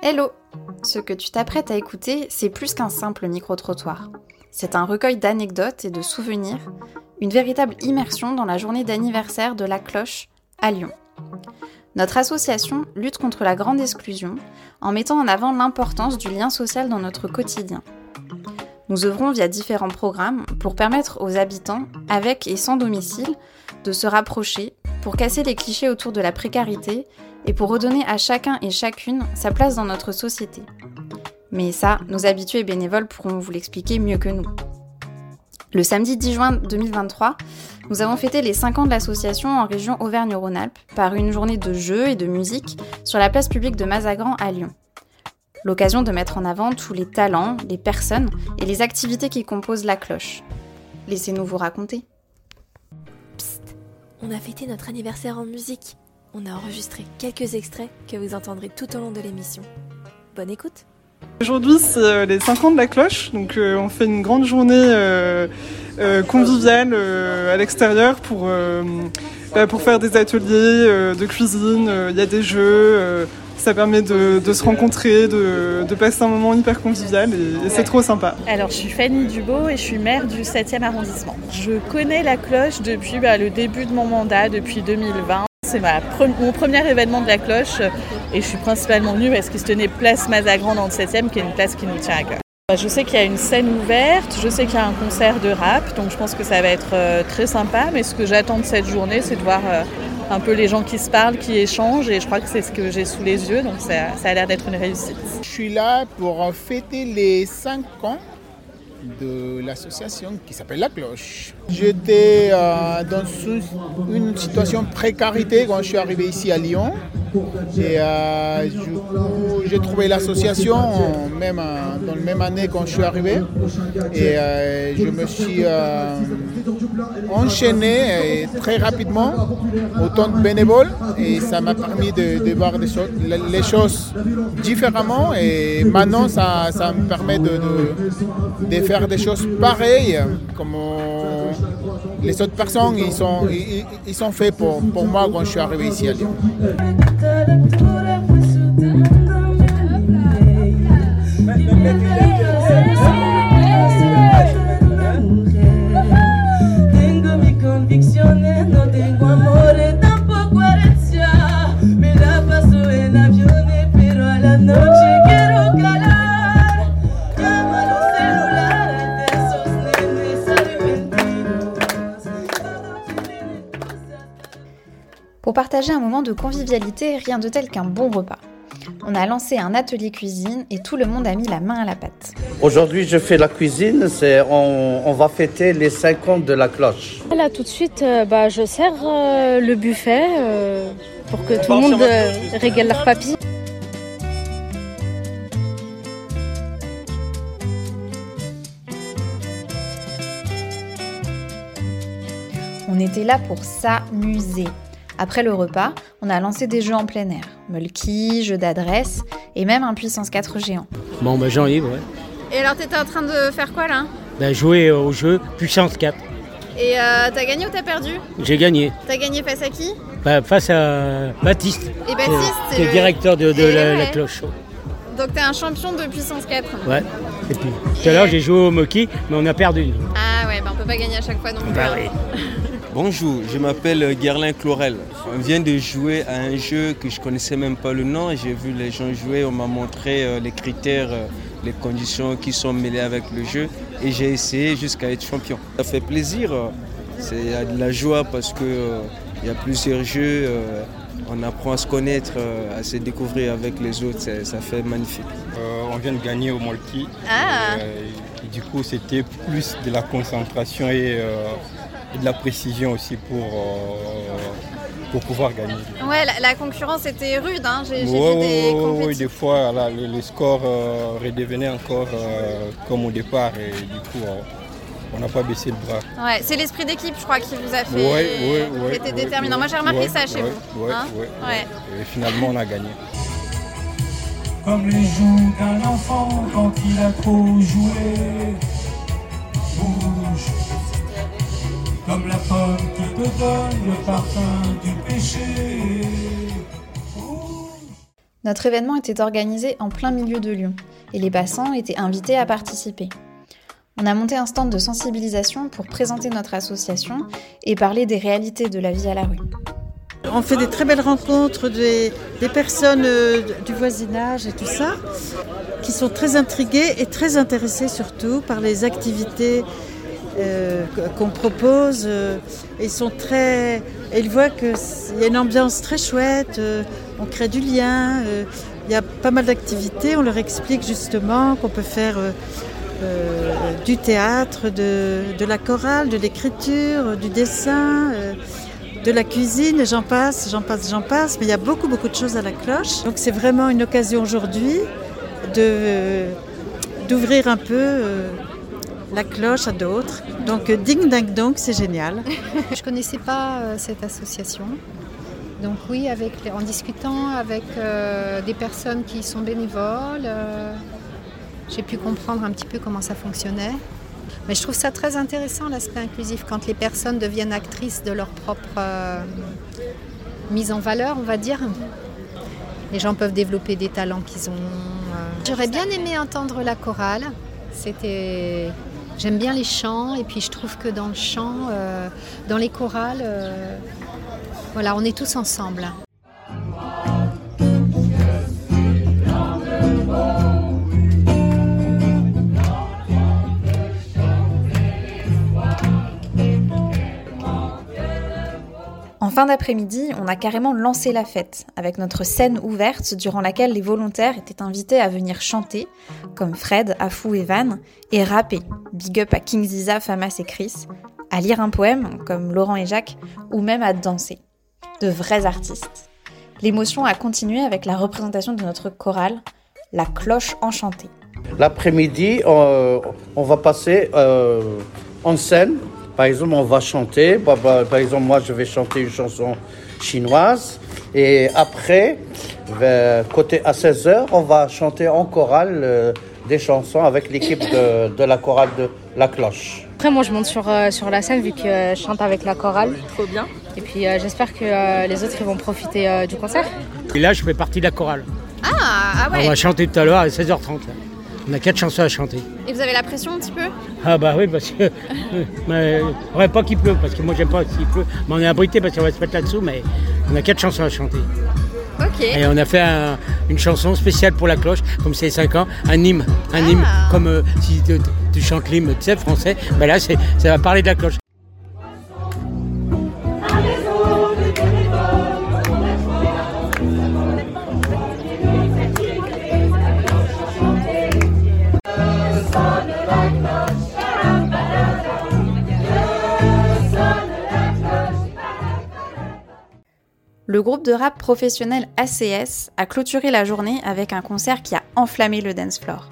Hello Ce que tu t'apprêtes à écouter, c'est plus qu'un simple micro-trottoir. C'est un recueil d'anecdotes et de souvenirs, une véritable immersion dans la journée d'anniversaire de la cloche à Lyon. Notre association lutte contre la grande exclusion en mettant en avant l'importance du lien social dans notre quotidien. Nous œuvrons via différents programmes pour permettre aux habitants, avec et sans domicile, de se rapprocher, pour casser les clichés autour de la précarité et pour redonner à chacun et chacune sa place dans notre société. Mais ça, nos habitués bénévoles pourront vous l'expliquer mieux que nous. Le samedi 10 juin 2023, nous avons fêté les 5 ans de l'association en région Auvergne-Rhône-Alpes par une journée de jeux et de musique sur la place publique de Mazagran à Lyon. L'occasion de mettre en avant tous les talents, les personnes et les activités qui composent la cloche. Laissez-nous vous raconter. Psst, on a fêté notre anniversaire en musique. On a enregistré quelques extraits que vous entendrez tout au long de l'émission. Bonne écoute Aujourd'hui, c'est euh, les 5 ans de la cloche, donc euh, on fait une grande journée euh, conviviale à l'extérieur pour, bah, pour faire des ateliers de cuisine, il y a des jeux, ça permet de, se rencontrer, de, passer un moment hyper convivial et, c'est trop sympa. Alors je suis Fanny Dubo et je suis maire du 7e arrondissement. Je connais la cloche depuis bah, le début de mon mandat, depuis 2020. C'est mon premier événement de la cloche et je suis principalement venue parce qu'il se tenait place Mazagran dans le 7e, qui est une place qui nous tient à cœur. Je sais qu'il y a une scène ouverte, je sais qu'il y a un concert de rap, donc je pense que ça va être euh, très sympa. Mais ce que j'attends de cette journée, c'est de voir euh, un peu les gens qui se parlent, qui échangent, et je crois que c'est ce que j'ai sous les yeux, donc ça, ça a l'air d'être une réussite. Je suis là pour fêter les 5 ans de l'association qui s'appelle La Cloche. J'étais euh, dans une situation de précarité quand je suis arrivé ici à Lyon. Et euh, j'ai trouvé l'association même euh, dans la même année quand je suis arrivé. Et je me suis enchaîné très rapidement autant de bénévoles. Et ça m'a permis de, voir les choses différemment. Et maintenant, ça, me permet de, de faire des choses pareilles, comme les autres personnes, ils sont, ils, sont faits pour, pour moi quand je suis arrivé ici à Lyon. Pour partager un moment de convivialité, rien de tel qu'un bon repas. On a lancé un atelier cuisine et tout le monde a mis la main à la pâte. Aujourd'hui, je fais la cuisine. C'est on, va fêter les 50 de la cloche. Là, tout de suite, euh, bah, je sers euh, le buffet euh, pour que tout le monde régale leur papy. On était là pour s'amuser. Après le repas, on a lancé des jeux en plein air. Mulky, jeux d'adresse et même un puissance 4 géant. Bon, bah Jean-Yves, ouais. Et alors, t'étais en train de faire quoi là? Bah jouer au jeu puissance 4. Et euh, t'as gagné ou t'as perdu? J'ai gagné. T'as gagné face à qui? Bah, Face à Baptiste. Et Baptiste, c'est le directeur de, la, cloche. Donc t'es un champion de puissance 4 Ouais. Et puis tout à l'heure j'ai joué au Moki, mais on a perdu. Ah ouais, bah on peut pas gagner à chaque fois non plus. Bah hein. Bonjour, je m'appelle Guerlain Chlorel. On vient de jouer à un jeu que je connaissais même pas le nom. J'ai vu les gens jouer, on m'a montré euh, les critères, euh, les conditions qui sont mêlées avec le jeu et j'ai essayé jusqu'à être champion. Ça fait plaisir, c'est de la joie parce qu'il y a plusieurs jeux, on apprend à se connaître, à se découvrir avec les autres, ça fait magnifique. Euh, on vient de gagner au Molki. Ah. du coup, c'était plus de la concentration et et de la précision aussi pour, euh, pour pouvoir gagner. Ouais, la, concurrence était rude, hein. j'ai vu des Oui, des fois les, scores euh, redevenaient encore euh, comme au départ et du coup on n'a pas baissé le bras. Ouais, c'est l'esprit d'équipe, je crois, qui vous a fait ouais, était déterminant. Moi, j'ai remarqué ça chez vous. Hein et finalement, on a gagné. Comme les joues d'un enfant quand il a trop joué. Comme la pomme qui te donne le parfum du péché. Notre événement était organisé en plein milieu de Lyon et les passants étaient invités à participer. On a monté un stand de sensibilisation pour présenter notre association et parler des réalités de la vie à la rue. On fait des très belles rencontres des, des personnes euh, du voisinage et tout ça, qui sont très intriguées et très intéressées surtout par les activités euh, qu'on propose. euh, Ils sont très, ils voient qu'il y a une ambiance très chouette. euh, On crée du lien. Il y a pas mal d'activités. On leur explique justement qu'on peut faire du théâtre, de, la chorale, de l'écriture, du dessin. de la cuisine, j'en passe, j'en passe, j'en passe, mais il y a beaucoup, beaucoup de choses à la cloche. Donc c'est vraiment une occasion aujourd'hui d'ouvrir un peu la cloche à d'autres. Donc euh, Ding Dang Dong, c'est génial. Je connaissais pas euh, cette association. Donc oui, avec, en discutant avec euh, des personnes qui sont bénévoles, j'ai pu comprendre un petit peu comment ça fonctionnait. Mais je trouve ça très intéressant l'aspect inclusif quand les personnes deviennent actrices de leur propre mise en valeur, on va dire. Les gens peuvent développer des talents qu'ils ont. J'aurais bien aimé entendre la chorale. C'était, j'aime bien les chants et puis je trouve que dans le chant, euh, dans les chorales, euh, voilà, on est tous ensemble. Fin d'après-midi, on a carrément lancé la fête, avec notre scène ouverte durant laquelle les volontaires étaient invités à venir chanter, comme Fred, Afou et Van, et rapper, big up à King Ziza, Famas et Chris, à lire un poème, comme Laurent et Jacques, ou même à danser. De vrais artistes. L'émotion a continué avec la représentation de notre chorale, la cloche enchantée. L'après-midi, on va passer euh, en scène. Par exemple, on va chanter. Par, par- par exemple, moi, je vais chanter une chanson chinoise. Et après, vers- côté à 16h, on va chanter en chorale euh, des chansons avec l'équipe de, de la chorale de La Cloche. Après, moi, je monte sur, euh, sur la scène vu que euh, je chante avec la chorale. Trop bien. Et puis, euh, j'espère que euh, les autres ils vont profiter euh, du concert. Et là, je fais partie de la chorale. Ah, ah On va chanter tout à l'heure à 16h30. On a quatre chansons à chanter. Et vous avez la pression un petit peu Ah bah oui, parce que... mais, ouais, pas qu'il pleut, parce que moi j'aime pas s'il pleut. Mais on est abrité parce qu'on va se mettre là-dessous, mais on a quatre chansons à chanter. Ok. Et on a fait un- une chanson spéciale pour la cloche, comme c'est 5 ans, un hymne. Un hymne, Ah. comme euh, si tu, tu chantes l'hymne, tu sais, français. Ben là, c'est- ça va parler de la cloche. Le groupe de rap professionnel ACS a clôturé la journée avec un concert qui a enflammé le dance floor.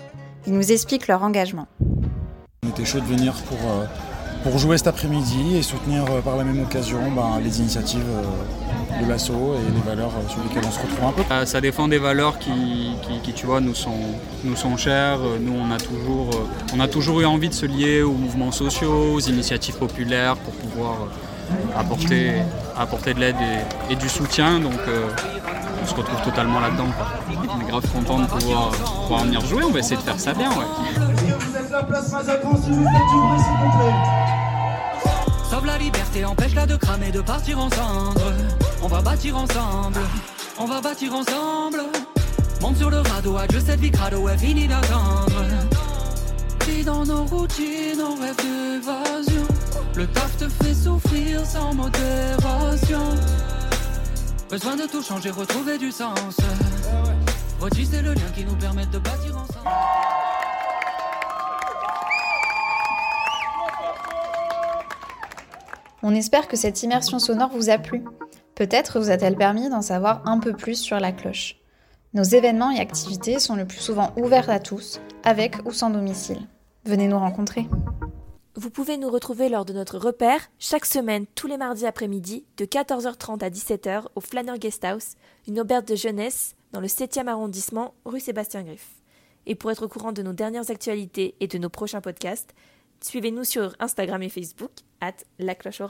Ils nous expliquent leur engagement. On était chaud de venir pour, euh, pour jouer cet après-midi et soutenir euh, par la même occasion ben, les initiatives euh, de l'assaut et les valeurs euh, sur lesquelles on se retrouve un peu. Euh, Ça défend des valeurs qui, qui, qui, tu vois, nous sont, nous sont chères. Nous, on a, toujours, euh, on a toujours eu envie de se lier aux mouvements sociaux, aux initiatives populaires pour pouvoir euh, apporter, de l'aide et, du soutien. Donc, euh, on se retrouve totalement là-dedans. On est grave content de pouvoir, pouvoir venir jouer. On va essayer de faire ça bien. Sauve la liberté, empêche-la de cramer, de partir ensemble. On va bâtir ensemble, on va bâtir ensemble. Monte sur le radeau, adieu cette vie crado, ouais, fini d'attendre. Dans nos routines, on rêve d'évasion. Le taf te fait souffrir sans modération. Besoin de tout changer, retrouver du sens. Retisser le lien qui nous permet de bâtir ensemble. On espère que cette immersion sonore vous a plu. Peut-être vous a-t-elle permis d'en savoir un peu plus sur la cloche. Nos événements et activités sont le plus souvent ouverts à tous, avec ou sans domicile. Venez nous rencontrer. Vous pouvez nous retrouver lors de notre repère chaque semaine tous les mardis après-midi de 14h30 à 17h au Flanner Guesthouse, une auberge de jeunesse dans le 7e arrondissement rue Sébastien Griff. Et pour être au courant de nos dernières actualités et de nos prochains podcasts, suivez-nous sur Instagram et Facebook at La Cloche